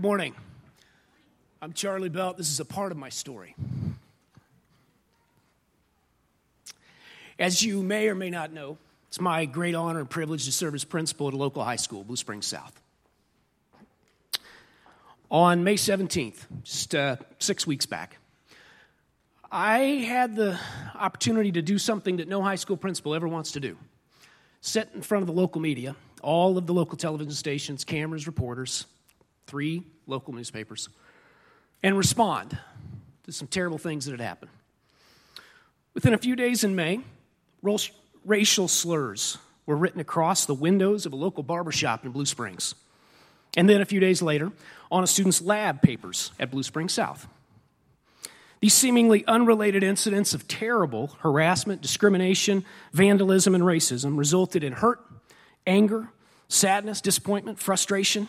Good morning. I'm Charlie Belt. This is a part of my story. As you may or may not know, it's my great honor and privilege to serve as principal at a local high school, Blue Springs South. On May 17th, just uh, six weeks back, I had the opportunity to do something that no high school principal ever wants to do sit in front of the local media, all of the local television stations, cameras, reporters, three local newspapers, and respond to some terrible things that had happened. Within a few days in May, racial slurs were written across the windows of a local barbershop in Blue Springs. And then a few days later, on a student's lab papers at Blue Springs South. These seemingly unrelated incidents of terrible harassment, discrimination, vandalism, and racism resulted in hurt, anger, sadness, disappointment, frustration.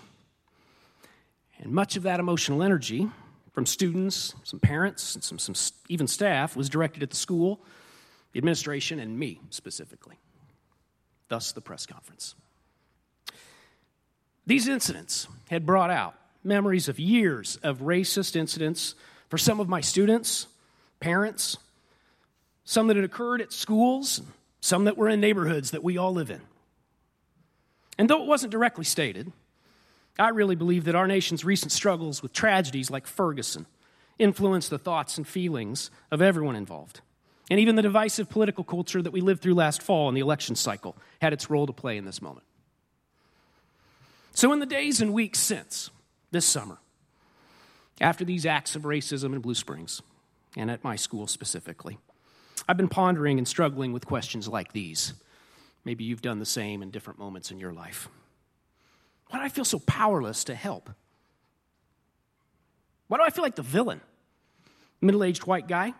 And much of that emotional energy from students, some parents, and some, some even staff was directed at the school, the administration, and me specifically. Thus, the press conference. These incidents had brought out memories of years of racist incidents for some of my students, parents, some that had occurred at schools, some that were in neighborhoods that we all live in. And though it wasn't directly stated, I really believe that our nation's recent struggles with tragedies like Ferguson influenced the thoughts and feelings of everyone involved. And even the divisive political culture that we lived through last fall in the election cycle had its role to play in this moment. So, in the days and weeks since this summer, after these acts of racism in Blue Springs, and at my school specifically, I've been pondering and struggling with questions like these. Maybe you've done the same in different moments in your life. Why do I feel so powerless to help? Why do I feel like the villain? Middle aged white guy?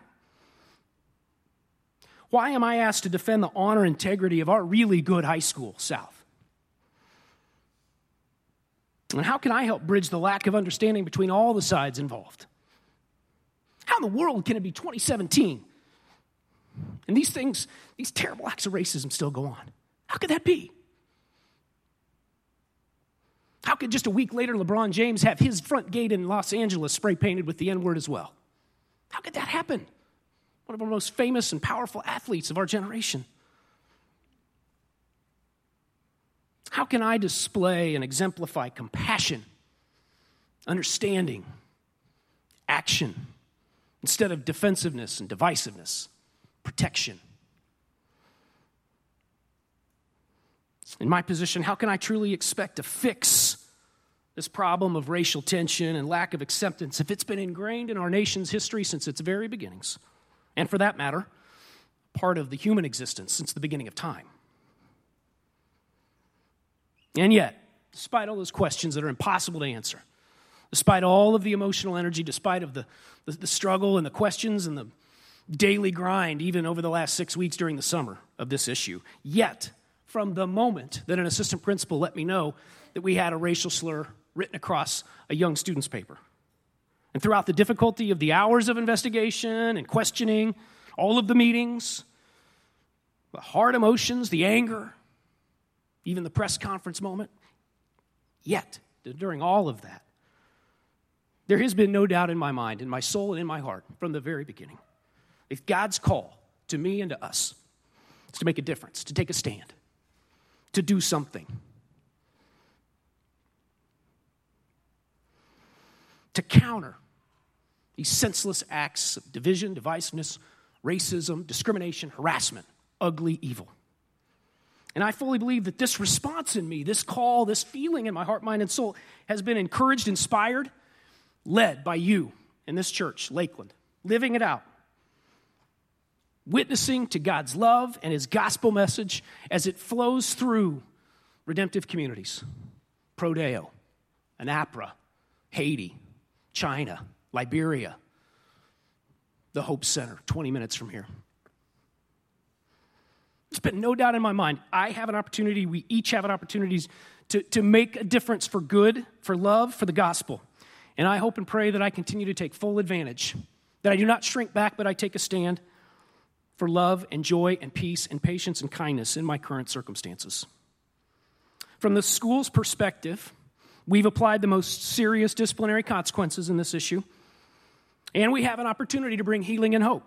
Why am I asked to defend the honor and integrity of our really good high school, South? And how can I help bridge the lack of understanding between all the sides involved? How in the world can it be 2017 and these things, these terrible acts of racism still go on? How could that be? How could just a week later LeBron James have his front gate in Los Angeles spray painted with the N word as well? How could that happen? One of our most famous and powerful athletes of our generation. How can I display and exemplify compassion, understanding, action, instead of defensiveness and divisiveness, protection? In my position, how can I truly expect to fix this problem of racial tension and lack of acceptance if it's been ingrained in our nation's history since its very beginnings? And for that matter, part of the human existence since the beginning of time. And yet, despite all those questions that are impossible to answer, despite all of the emotional energy, despite of the, the, the, struggle and the questions and the daily grind, even over the last six weeks during the summer of this issue, yet, from the moment that an assistant principal let me know that we had a racial slur written across a young student's paper, and throughout the difficulty of the hours of investigation and questioning, all of the meetings, the hard emotions, the anger, even the press conference moment. Yet, during all of that, there has been no doubt in my mind, in my soul, and in my heart from the very beginning. If God's call to me and to us is to make a difference, to take a stand, to do something, to counter these senseless acts of division, divisiveness, racism, discrimination, harassment, ugly evil. And I fully believe that this response in me, this call, this feeling in my heart, mind, and soul has been encouraged, inspired, led by you in this church, Lakeland, living it out, witnessing to God's love and His gospel message as it flows through redemptive communities Prodeo, Anapra, Haiti, China, Liberia, the Hope Center, 20 minutes from here. There's been no doubt in my mind, I have an opportunity, we each have an opportunity to, to make a difference for good, for love, for the gospel. And I hope and pray that I continue to take full advantage, that I do not shrink back, but I take a stand for love and joy and peace and patience and kindness in my current circumstances. From the school's perspective, We've applied the most serious disciplinary consequences in this issue, and we have an opportunity to bring healing and hope.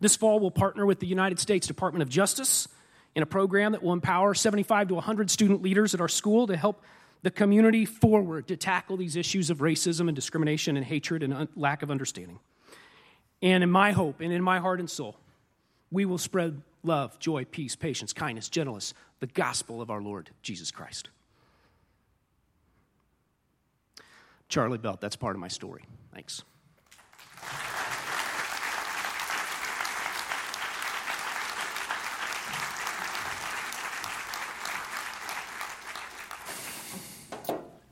This fall, we'll partner with the United States Department of Justice in a program that will empower 75 to 100 student leaders at our school to help the community forward to tackle these issues of racism and discrimination and hatred and un- lack of understanding. And in my hope and in my heart and soul, we will spread love, joy, peace, patience, kindness, gentleness, the gospel of our Lord Jesus Christ. Charlie Belt, that's part of my story. Thanks.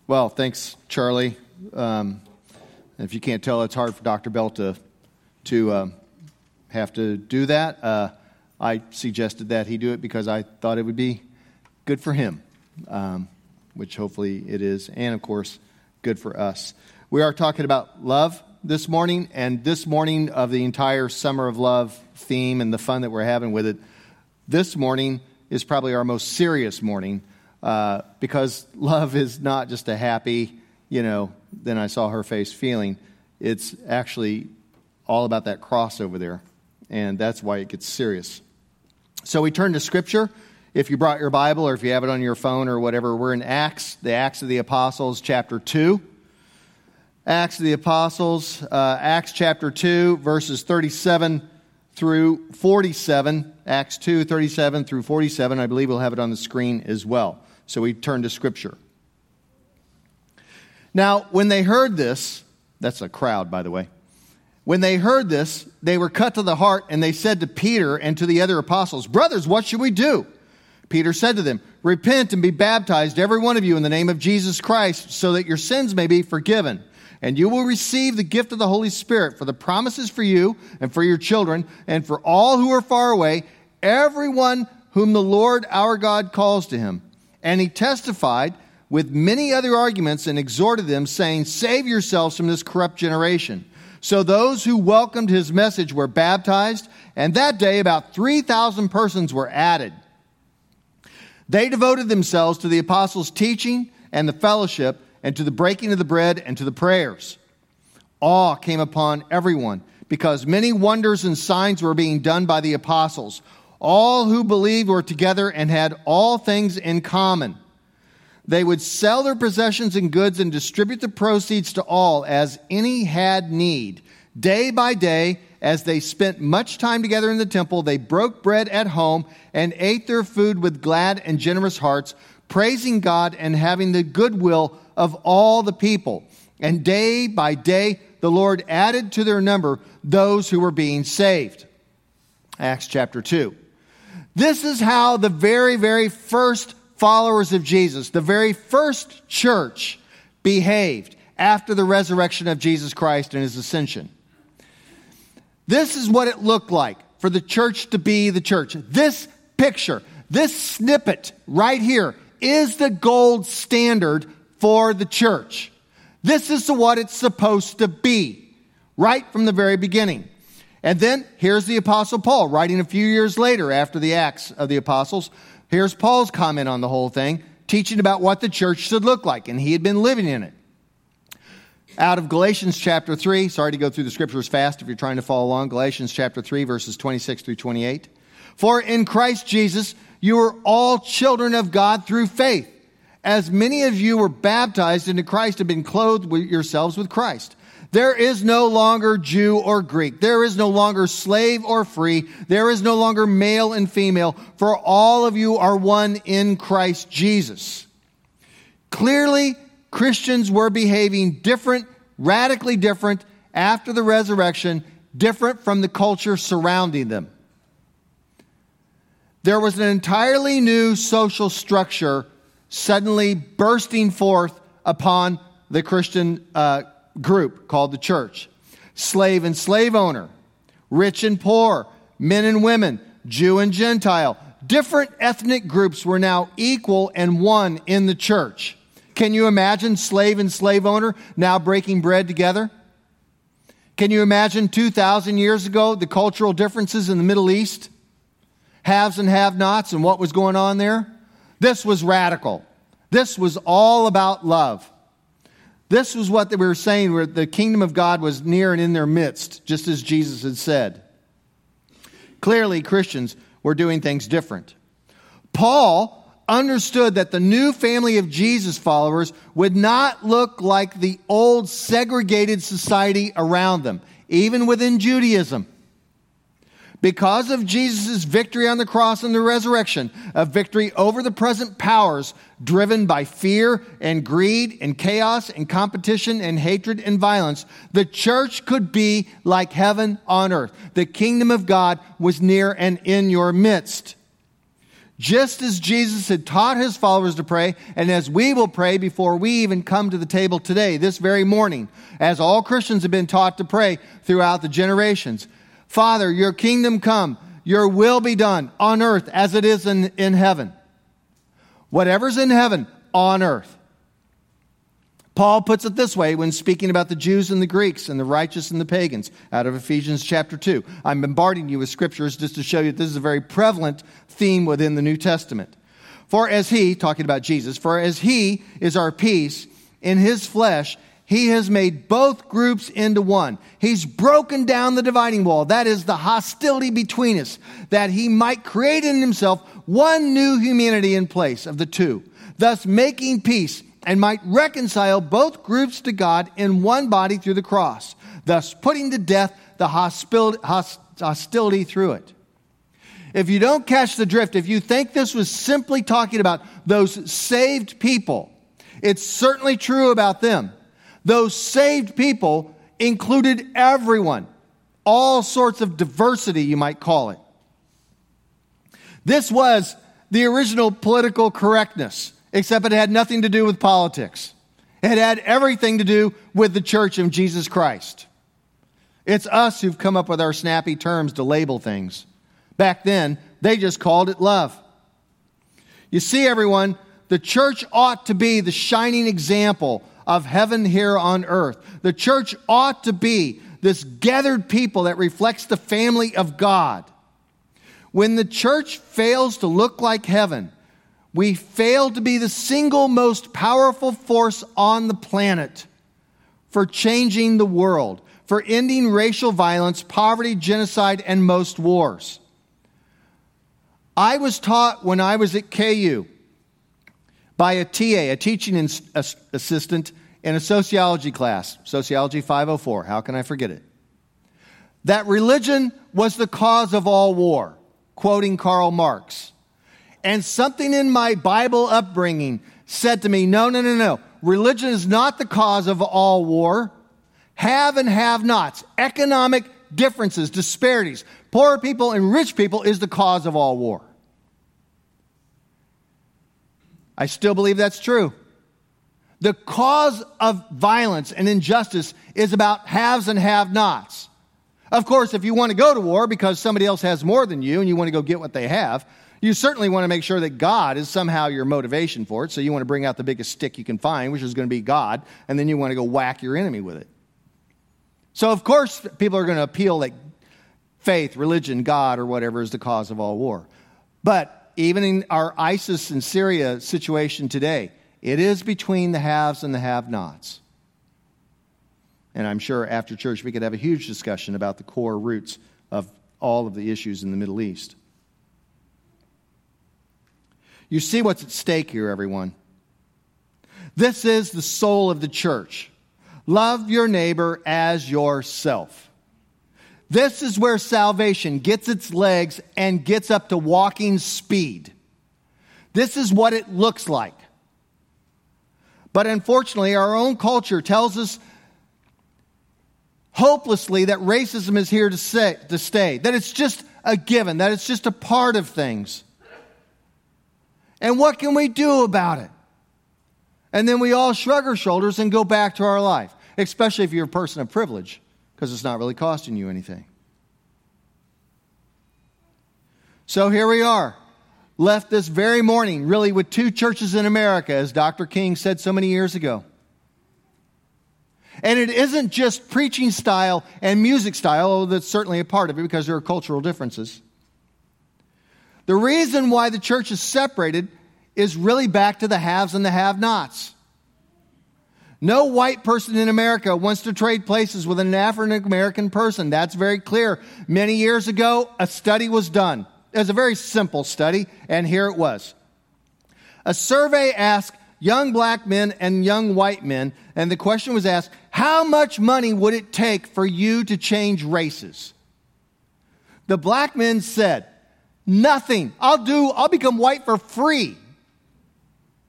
Well, thanks, Charlie. Um, if you can't tell, it's hard for Dr. Belt to, to um, have to do that. Uh, I suggested that he do it because I thought it would be good for him, um, which hopefully it is, and of course, good for us. We are talking about love this morning, and this morning of the entire Summer of Love theme and the fun that we're having with it, this morning is probably our most serious morning uh, because love is not just a happy, you know, then I saw her face feeling. It's actually all about that cross over there, and that's why it gets serious. So we turn to Scripture. If you brought your Bible or if you have it on your phone or whatever, we're in Acts, the Acts of the Apostles, chapter 2. Acts of the Apostles, uh, Acts chapter 2, verses 37 through 47. Acts 2, 37 through 47. I believe we'll have it on the screen as well. So we turn to Scripture. Now, when they heard this, that's a crowd, by the way. When they heard this, they were cut to the heart, and they said to Peter and to the other apostles, Brothers, what should we do? Peter said to them, Repent and be baptized, every one of you, in the name of Jesus Christ, so that your sins may be forgiven. And you will receive the gift of the Holy Spirit, for the promises for you and for your children, and for all who are far away, everyone whom the Lord our God calls to him. And he testified with many other arguments and exhorted them, saying, Save yourselves from this corrupt generation. So those who welcomed his message were baptized, and that day about 3,000 persons were added. They devoted themselves to the apostles' teaching and the fellowship, and to the breaking of the bread and to the prayers. Awe came upon everyone, because many wonders and signs were being done by the apostles. All who believed were together and had all things in common. They would sell their possessions and goods and distribute the proceeds to all as any had need. Day by day, as they spent much time together in the temple, they broke bread at home and ate their food with glad and generous hearts, praising God and having the goodwill of all the people. And day by day, the Lord added to their number those who were being saved. Acts chapter 2. This is how the very, very first followers of Jesus, the very first church, behaved after the resurrection of Jesus Christ and his ascension. This is what it looked like for the church to be the church. This picture, this snippet right here is the gold standard for the church. This is what it's supposed to be right from the very beginning. And then here's the Apostle Paul writing a few years later after the Acts of the Apostles. Here's Paul's comment on the whole thing, teaching about what the church should look like, and he had been living in it. Out of Galatians chapter 3, sorry to go through the scriptures fast if you're trying to follow along. Galatians chapter 3, verses 26 through 28. For in Christ Jesus, you are all children of God through faith. As many of you were baptized into Christ have been clothed with yourselves with Christ. There is no longer Jew or Greek. There is no longer slave or free. There is no longer male and female, for all of you are one in Christ Jesus. Clearly, Christians were behaving different, radically different after the resurrection, different from the culture surrounding them. There was an entirely new social structure suddenly bursting forth upon the Christian uh, group called the church slave and slave owner, rich and poor, men and women, Jew and Gentile. Different ethnic groups were now equal and one in the church. Can you imagine slave and slave owner now breaking bread together? Can you imagine 2,000 years ago the cultural differences in the Middle East? Haves and have nots and what was going on there? This was radical. This was all about love. This was what they were saying, where the kingdom of God was near and in their midst, just as Jesus had said. Clearly, Christians were doing things different. Paul understood that the new family of Jesus followers would not look like the old segregated society around them, even within Judaism. Because of Jesus' victory on the cross and the resurrection, a victory over the present powers driven by fear and greed and chaos and competition and hatred and violence, the church could be like heaven on earth. The kingdom of God was near and in your midst. Just as Jesus had taught his followers to pray, and as we will pray before we even come to the table today, this very morning, as all Christians have been taught to pray throughout the generations. Father, your kingdom come, your will be done on earth as it is in, in heaven. Whatever's in heaven, on earth. Paul puts it this way when speaking about the Jews and the Greeks and the righteous and the pagans out of Ephesians chapter 2. I'm bombarding you with scriptures just to show you this is a very prevalent theme within the New Testament. For as he, talking about Jesus, for as he is our peace, in his flesh he has made both groups into one. He's broken down the dividing wall. That is the hostility between us, that he might create in himself one new humanity in place of the two, thus making peace and might reconcile both groups to God in one body through the cross, thus putting to death the hostility through it. If you don't catch the drift, if you think this was simply talking about those saved people, it's certainly true about them. Those saved people included everyone, all sorts of diversity, you might call it. This was the original political correctness, except it had nothing to do with politics. It had everything to do with the church of Jesus Christ. It's us who've come up with our snappy terms to label things. Back then, they just called it love. You see, everyone, the church ought to be the shining example of heaven here on earth. The church ought to be this gathered people that reflects the family of God. When the church fails to look like heaven, we fail to be the single most powerful force on the planet for changing the world, for ending racial violence, poverty, genocide, and most wars. I was taught when I was at KU by a TA, a teaching assistant in a sociology class, Sociology 504. How can I forget it? That religion was the cause of all war, quoting Karl Marx. And something in my Bible upbringing said to me, no, no, no, no. Religion is not the cause of all war. Have and have nots, economic differences, disparities, poor people and rich people is the cause of all war. I still believe that's true. The cause of violence and injustice is about haves and have nots. Of course, if you want to go to war because somebody else has more than you and you want to go get what they have, you certainly want to make sure that God is somehow your motivation for it. So you want to bring out the biggest stick you can find, which is going to be God, and then you want to go whack your enemy with it. So, of course, people are going to appeal that faith, religion, God, or whatever is the cause of all war. But even in our ISIS and Syria situation today, it is between the haves and the have nots. And I'm sure after church we could have a huge discussion about the core roots of all of the issues in the Middle East. You see what's at stake here, everyone. This is the soul of the church. Love your neighbor as yourself. This is where salvation gets its legs and gets up to walking speed. This is what it looks like. But unfortunately, our own culture tells us hopelessly that racism is here to, stay, that it's just a given, that it's just a part of things. And what can we do about it? And then we all shrug our shoulders and go back to our life, especially if you're a person of privilege because it's not really costing you anything. So here we are, left this very morning, really, with two churches in America, as Dr. King said so many years ago. And it isn't just preaching style and music style, although that's certainly a part of it because there are cultural differences. The reason why the church is separated is really back to the haves and the have nots. No white person in America wants to trade places with an African American person. That's very clear. Many years ago, a study was done. It was a very simple study, and here it was. A survey asked young black men and young white men, and the question was asked, how much money would it take for you to change races? The black men said, nothing. I'll do, I'll become white for free.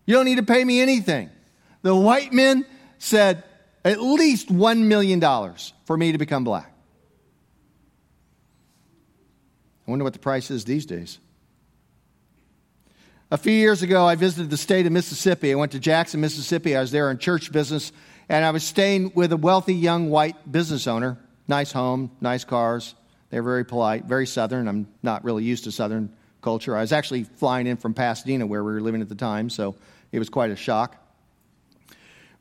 You don't need to pay me anything. The white men said, at least $1 million for me to become black. I wonder what the price is these days. A few years ago, I visited the state of Mississippi. I went to Jackson, Mississippi. I was there on church business, and I was staying with a wealthy young white business owner. Nice home, nice cars. They're very polite, very southern. I'm not really used to southern culture. I was actually flying in from Pasadena, where we were living at the time, so it was quite a shock.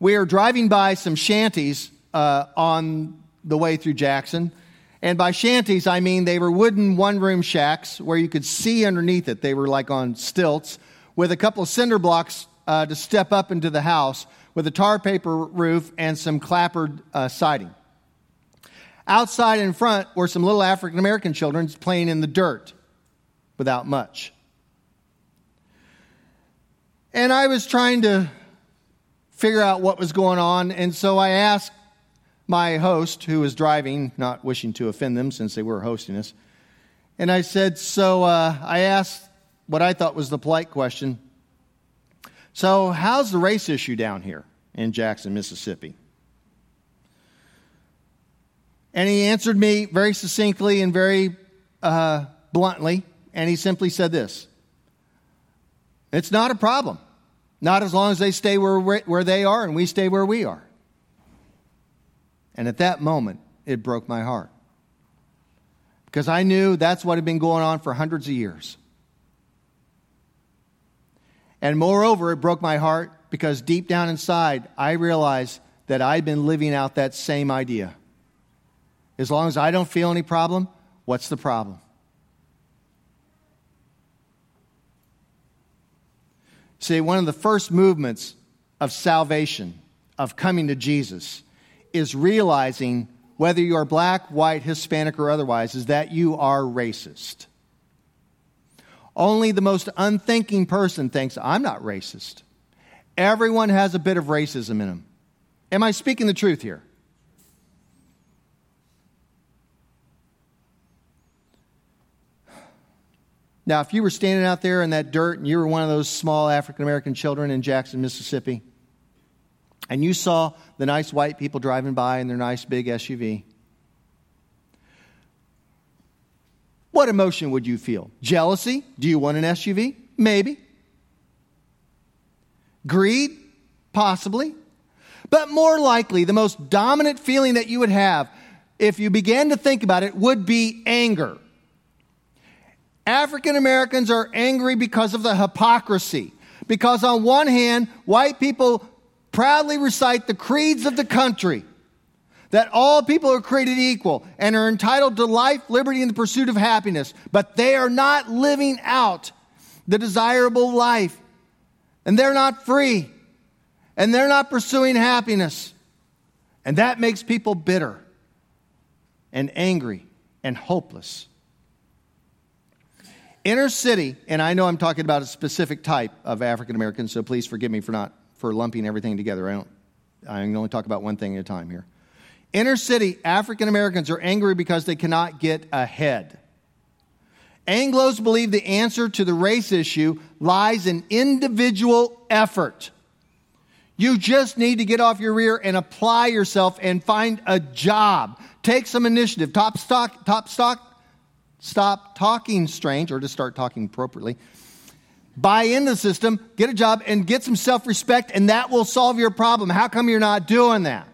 We were driving by some shanties uh, on the way through Jackson. And by shanties, I mean they were wooden one room shacks where you could see underneath it. They were like on stilts with a couple of cinder blocks uh, to step up into the house with a tar paper roof and some clapboard uh, siding. Outside in front were some little African American children playing in the dirt without much. And I was trying to figure out what was going on, and so I asked my host, who was driving, not wishing to offend them since they were hosting us, and I said, So uh, I asked what I thought was the polite question So, how's the race issue down here in Jackson, Mississippi? And he answered me very succinctly and very uh, bluntly, and he simply said this It's not a problem. Not as long as they stay where, where they are and we stay where we are. And at that moment, it broke my heart. Because I knew that's what had been going on for hundreds of years. And moreover, it broke my heart because deep down inside, I realized that I'd been living out that same idea. As long as I don't feel any problem, what's the problem? See, one of the first movements of salvation, of coming to Jesus, is realizing whether you're black, white, Hispanic, or otherwise, is that you are racist. Only the most unthinking person thinks, I'm not racist. Everyone has a bit of racism in them. Am I speaking the truth here? Now, if you were standing out there in that dirt and you were one of those small African American children in Jackson, Mississippi, and you saw the nice white people driving by in their nice big SUV, what emotion would you feel? Jealousy? Do you want an SUV? Maybe. Greed? Possibly. But more likely, the most dominant feeling that you would have if you began to think about it would be anger. African Americans are angry because of the hypocrisy. Because on one hand, white people proudly recite the creeds of the country that all people are created equal and are entitled to life, liberty, and the pursuit of happiness, but they are not living out the desirable life. And they're not free. And they're not pursuing happiness. And that makes people bitter and angry and hopeless. Inner city, and I know I'm talking about a specific type of African American, so please forgive me for not for lumping everything together. I don't I can only talk about one thing at a time here. Inner city African Americans are angry because they cannot get ahead. Anglos believe the answer to the race issue lies in individual effort. You just need to get off your rear and apply yourself and find a job. Take some initiative. Top stock, top stock stop talking strange or to start talking appropriately. Buy into the system, get a job, and get some self respect, and that will solve your problem. How come you're not doing that?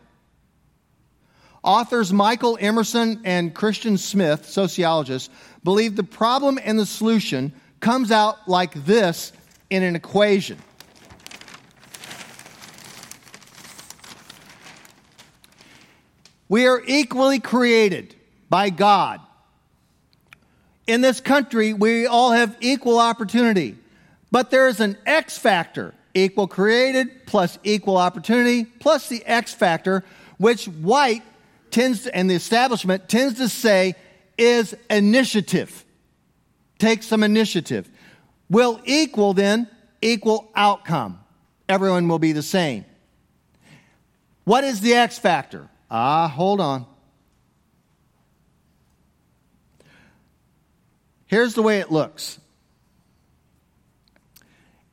Authors Michael Emerson and Christian Smith, sociologists, believe the problem and the solution comes out like this in an equation. We are equally created by God in this country, we all have equal opportunity. But there is an X factor, equal created plus equal opportunity plus the X factor, which white tends to, and the establishment tends to say is initiative. Take some initiative. Will equal then equal outcome. Everyone will be the same. What is the X factor? Ah, hold on. Here's the way it looks.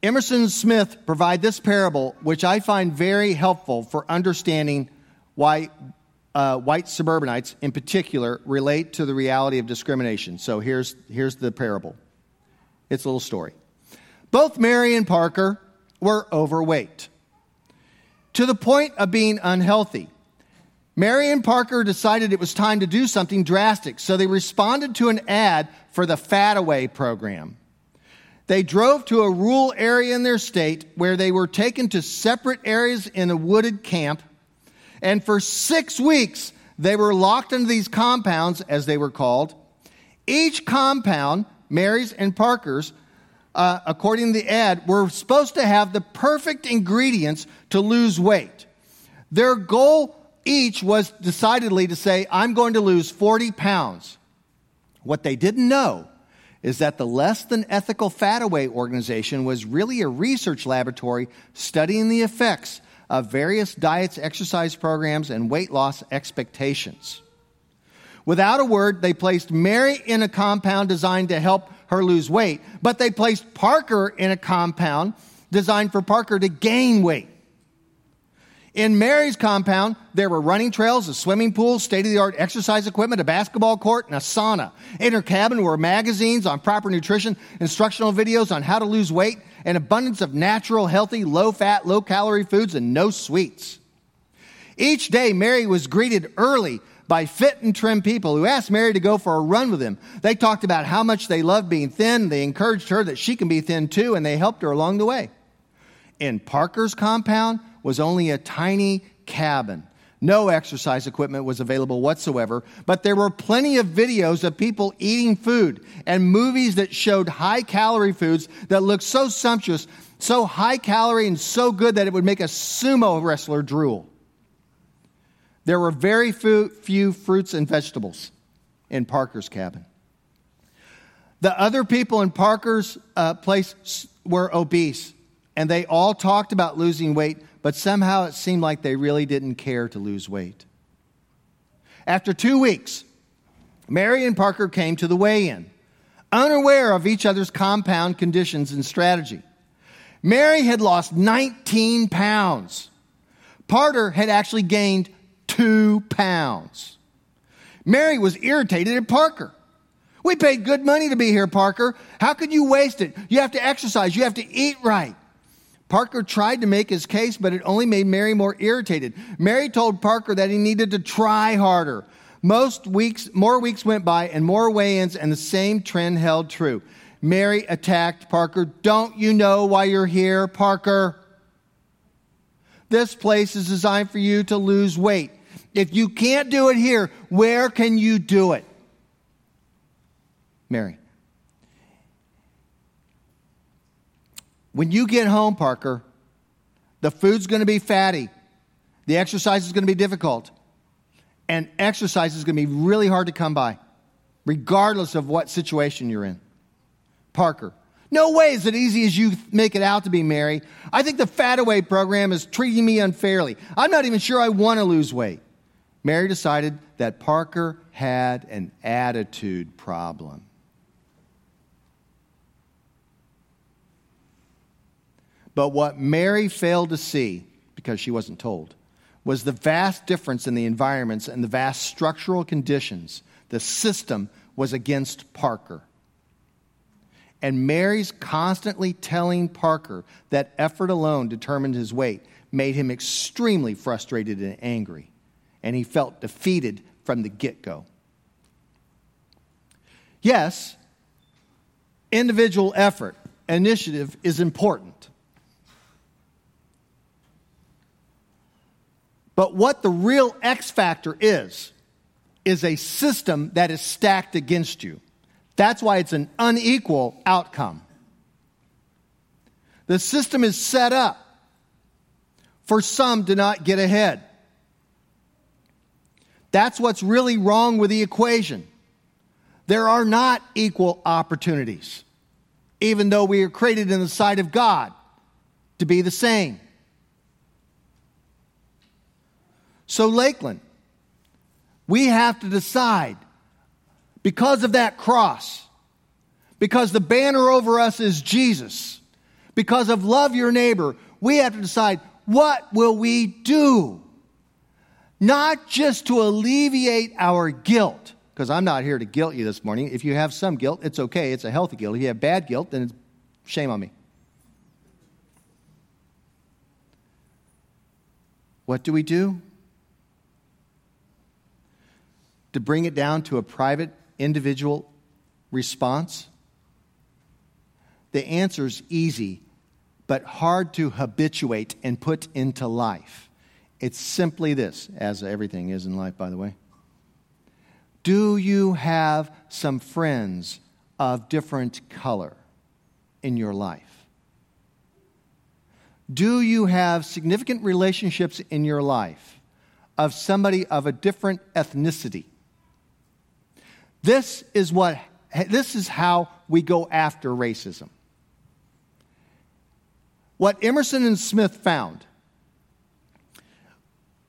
Emerson Smith provide this parable, which I find very helpful for understanding why uh, white suburbanites in particular relate to the reality of discrimination. So here's, here's the parable. It's a little story. Both Mary and Parker were overweight to the point of being unhealthy. Mary and Parker decided it was time to do something drastic, so they responded to an ad for the Fat Away program. They drove to a rural area in their state where they were taken to separate areas in a wooded camp, and for six weeks they were locked into these compounds, as they were called. Each compound, Mary's and Parker's, uh, according to the ad, were supposed to have the perfect ingredients to lose weight. Their goal each was decidedly to say, I'm going to lose 40 pounds. What they didn't know is that the Less Than Ethical Fat Away organization was really a research laboratory studying the effects of various diets, exercise programs, and weight loss expectations. Without a word, they placed Mary in a compound designed to help her lose weight, but they placed Parker in a compound designed for Parker to gain weight. In Mary's compound, there were running trails, a swimming pool, state of the art exercise equipment, a basketball court, and a sauna. In her cabin were magazines on proper nutrition, instructional videos on how to lose weight, an abundance of natural, healthy, low fat, low calorie foods, and no sweets. Each day, Mary was greeted early by fit and trim people who asked Mary to go for a run with them. They talked about how much they loved being thin. They encouraged her that she can be thin too, and they helped her along the way. In Parker's compound, was only a tiny cabin. No exercise equipment was available whatsoever, but there were plenty of videos of people eating food and movies that showed high calorie foods that looked so sumptuous, so high calorie and so good that it would make a sumo wrestler drool. There were very few fruits and vegetables in Parker's cabin. The other people in Parker's uh, place were obese, and they all talked about losing weight, but somehow it seemed like they really didn't care to lose weight. After two weeks, Mary and Parker came to the weigh in, unaware of each other's compound conditions and strategy. Mary had lost 19 pounds. Parker had actually gained two pounds. Mary was irritated at Parker. We paid good money to be here, Parker. How could you waste it? You have to exercise. You have to eat right. Parker tried to make his case, but it only made Mary more irritated. Mary told Parker that he needed to try harder. Most weeks, more weeks went by and more weigh-ins and the same trend held true. Mary attacked Parker. Don't you know why you're here, Parker? This place is designed for you to lose weight. If you can't do it here, where can you do it? Mary. When you get home, Parker, the food's going to be fatty. The exercise is going to be difficult. And exercise is going to be really hard to come by, regardless of what situation you're in. Parker. No way is it easy as you make it out to be, Mary. I think the Fat Away program is treating me unfairly. I'm not even sure I want to lose weight. Mary decided that Parker had an attitude problem. But what Mary failed to see, because she wasn't told, was the vast difference in the environments and the vast structural conditions. The system was against Parker. And Mary's constantly telling Parker that effort alone determined his weight made him extremely frustrated and angry. And he felt defeated from the get go. Yes, individual effort, initiative is important. But what the real X factor is, is a system that is stacked against you. That's why it's an unequal outcome. The system is set up for some to not get ahead. That's what's really wrong with the equation. There are not equal opportunities, even though we are created in the sight of God to be the same. So, Lakeland, we have to decide because of that cross, because the banner over us is Jesus, because of love your neighbor, we have to decide what will we do? Not just to alleviate our guilt, because I'm not here to guilt you this morning. If you have some guilt, it's okay. It's a healthy guilt. If you have bad guilt, then it's shame on me. What do we do? To bring it down to a private, individual response? The answer is easy, but hard to habituate and put into life. It's simply this, as everything is in life, by the way. Do you have some friends of different color in your life? Do you have significant relationships in your life of somebody of a different ethnicity? This is what this is how we go after racism. What Emerson and Smith found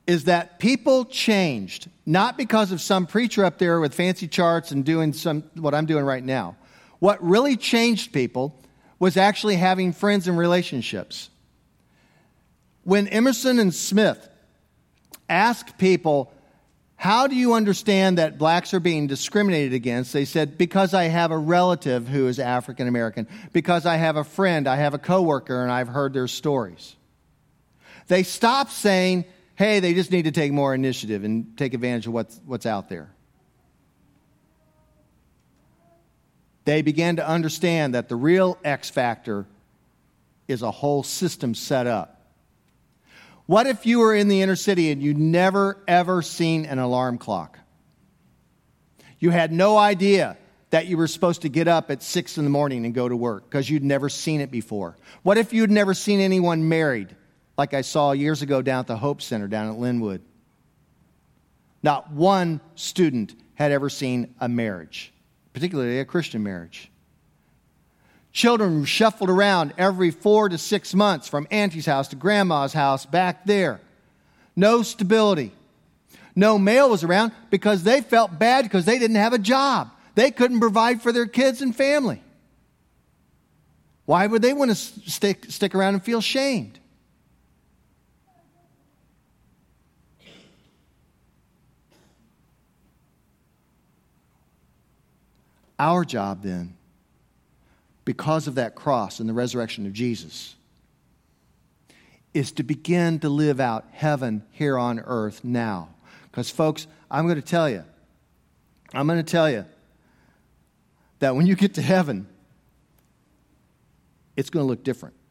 is that people changed not because of some preacher up there with fancy charts and doing some what I'm doing right now. What really changed people was actually having friends and relationships. When Emerson and Smith asked people, How do you understand that blacks are being discriminated against? They said, Because I have a relative who is African American, because I have a friend, I have a coworker, and I've heard their stories. They stopped saying, Hey, they just need to take more initiative and take advantage of what's, what's out there. They began to understand that the real X factor is a whole system set up what if you were in the inner city and you'd never ever seen an alarm clock? You had no idea that you were supposed to get up at six in the morning and go to work because you'd never seen it before. What if you'd never seen anyone married, like I saw years ago down at the Hope Center down at Linwood? Not one student had ever seen a marriage, particularly a Christian marriage. Children shuffled around every four to six months from auntie's house to grandma's house back there. No stability. No male was around because they felt bad because they didn't have a job. They couldn't provide for their kids and family. Why would they want to stick, stick around and feel shamed? Our job then because of that cross and the resurrection of Jesus is to begin to live out heaven here on earth now. Because, folks, I'm going to tell you, I'm going to tell you that when you get to heaven, it's going to look different.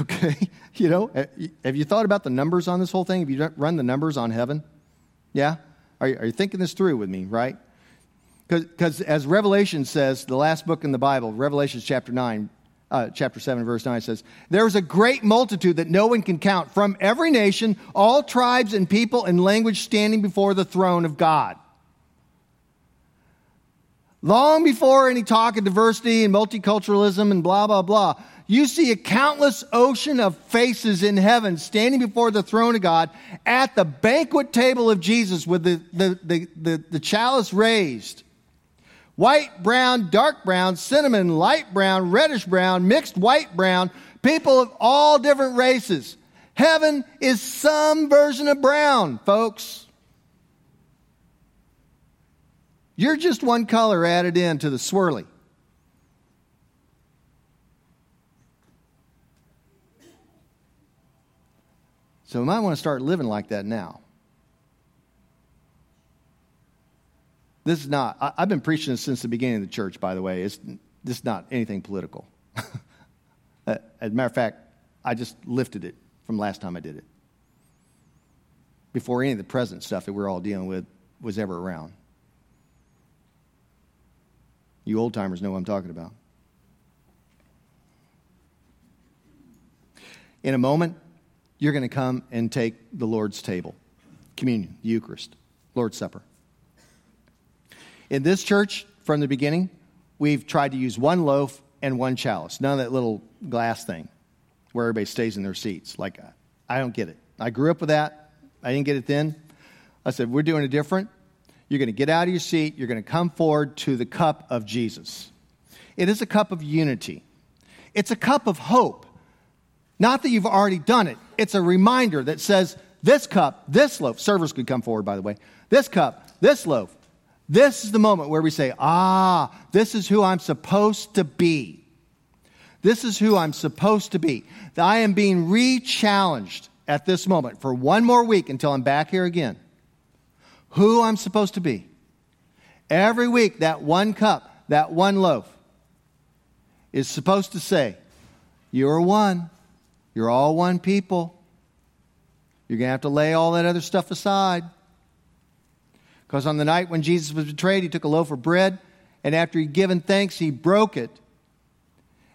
Okay? You know, eh, have you thought about the numbers on this whole thing? Have you run the numbers on heaven? Yeah? Are you, are you thinking this through with me, right? Because as Revelation says, the last book in the Bible, Revelation chapter 9, uh, chapter 7, verse 9 says, There is a great multitude that no one can count from every nation, all tribes and people and language standing before the throne of God. Long before any talk of diversity and multiculturalism and blah, blah, blah, you see a countless ocean of faces in heaven standing before the throne of God at the banquet table of Jesus with the, the, the, the, the chalice raised white, brown, dark brown, cinnamon, light brown, reddish brown, mixed white brown, people of all different races. Heaven is some version of brown, folks. You're just one color added in to the swirly. So we might want to start living like that now. This is not, I, have been preaching this since the beginning of the church, by the way. It's, this is not anything political. As a matter of fact, I just lifted it from last time I did it. Before any of the present stuff that we're all dealing with was ever around. You old timers know what I'm talking about. In a moment, you're going to come and take the Lord's table, communion, Eucharist, Lord's Supper. In this church, from the beginning, we've tried to use one loaf and one chalice, none of that little glass thing where everybody stays in their seats. Like, I don't get it. I grew up with that. I didn't get it then. I said, We're doing it different. You're going to get out of your seat. You're going to come forward to the cup of Jesus. It is a cup of unity, it's a cup of hope. Not that you've already done it, it's a reminder that says, This cup, this loaf, servers could come forward, by the way, this cup, this loaf, this is the moment where we say, Ah, this is who I'm supposed to be. This is who I'm supposed to be. I am being re challenged at this moment for one more week until I'm back here again. Who I'm supposed to be. Every week, that one cup, that one loaf is supposed to say, You're one. You're all one people. You're going to have to lay all that other stuff aside. Because on the night when Jesus was betrayed, he took a loaf of bread, and after he'd given thanks, he broke it.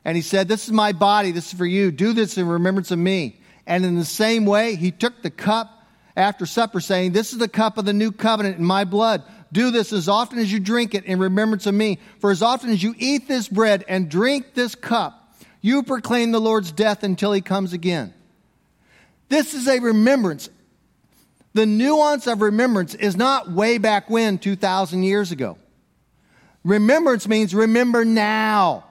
And he said, This is my body, this is for you. Do this in remembrance of me. And in the same way, he took the cup after supper, saying, This is the cup of the new covenant in my blood. Do this as often as you drink it in remembrance of me. For as often as you eat this bread and drink this cup, you proclaim the Lord's death until he comes again. This is a remembrance the nuance of remembrance is not way back when, 2,000 years ago. Remembrance means remember now.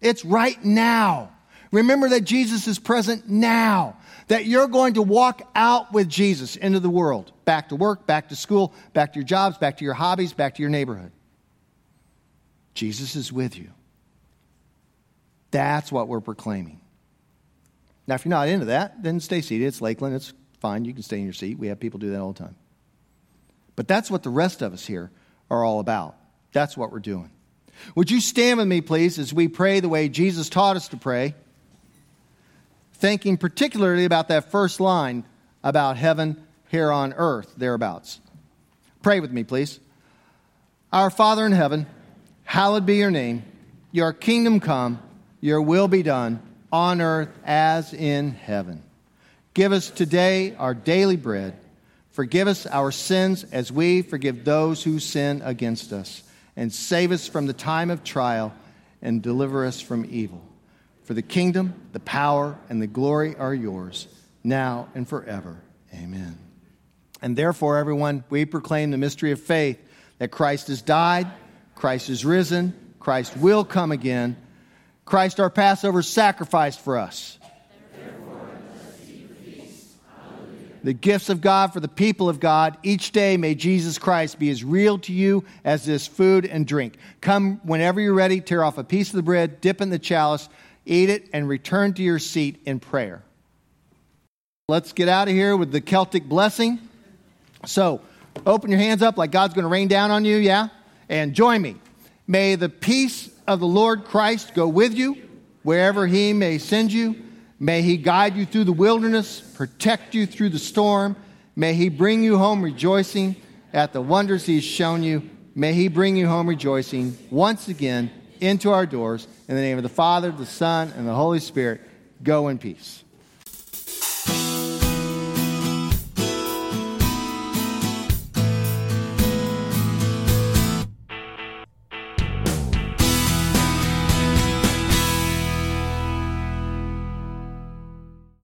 It's right now. Remember that Jesus is present now. That you're going to walk out with Jesus into the world, back to work, back to school, back to your jobs, back to your hobbies, back to your neighborhood. Jesus is with you. That's what we're proclaiming. Now, if you're not into that, then stay seated. It's Lakeland. It's fine. You can stay in your seat. We have people do that all the time. But that's what the rest of us here are all about. That's what we're doing. Would you stand with me, please, as we pray the way Jesus taught us to pray, thinking particularly about that first line about heaven here on earth, thereabouts. Pray with me, please. Our Father in heaven, hallowed be your name. Your kingdom come, your will be done on earth as in heaven. Give us today our daily bread. Forgive us our sins as we forgive those who sin against us. And save us from the time of trial and deliver us from evil. For the kingdom, the power, and the glory are yours, now and forever. Amen. And therefore, everyone, we proclaim the mystery of faith that Christ has died, Christ is risen, Christ will come again. Christ, our Passover, sacrificed for us. The gifts of God for the people of God. Each day may Jesus Christ be as real to you as this food and drink. Come whenever you're ready, tear off a piece of the bread, dip in the chalice, eat it, and return to your seat in prayer. Let's get out of here with the Celtic blessing. So, open your hands up like God's going to rain down on you, yeah? And join me. May the peace of the Lord Christ go with you wherever he may send you. May he guide you through the wilderness, protect you through the storm. May he bring you home rejoicing at the wonders he's shown you. May he bring you home rejoicing once again into our doors. In the name of the Father, the Son, and the Holy Spirit, go in peace.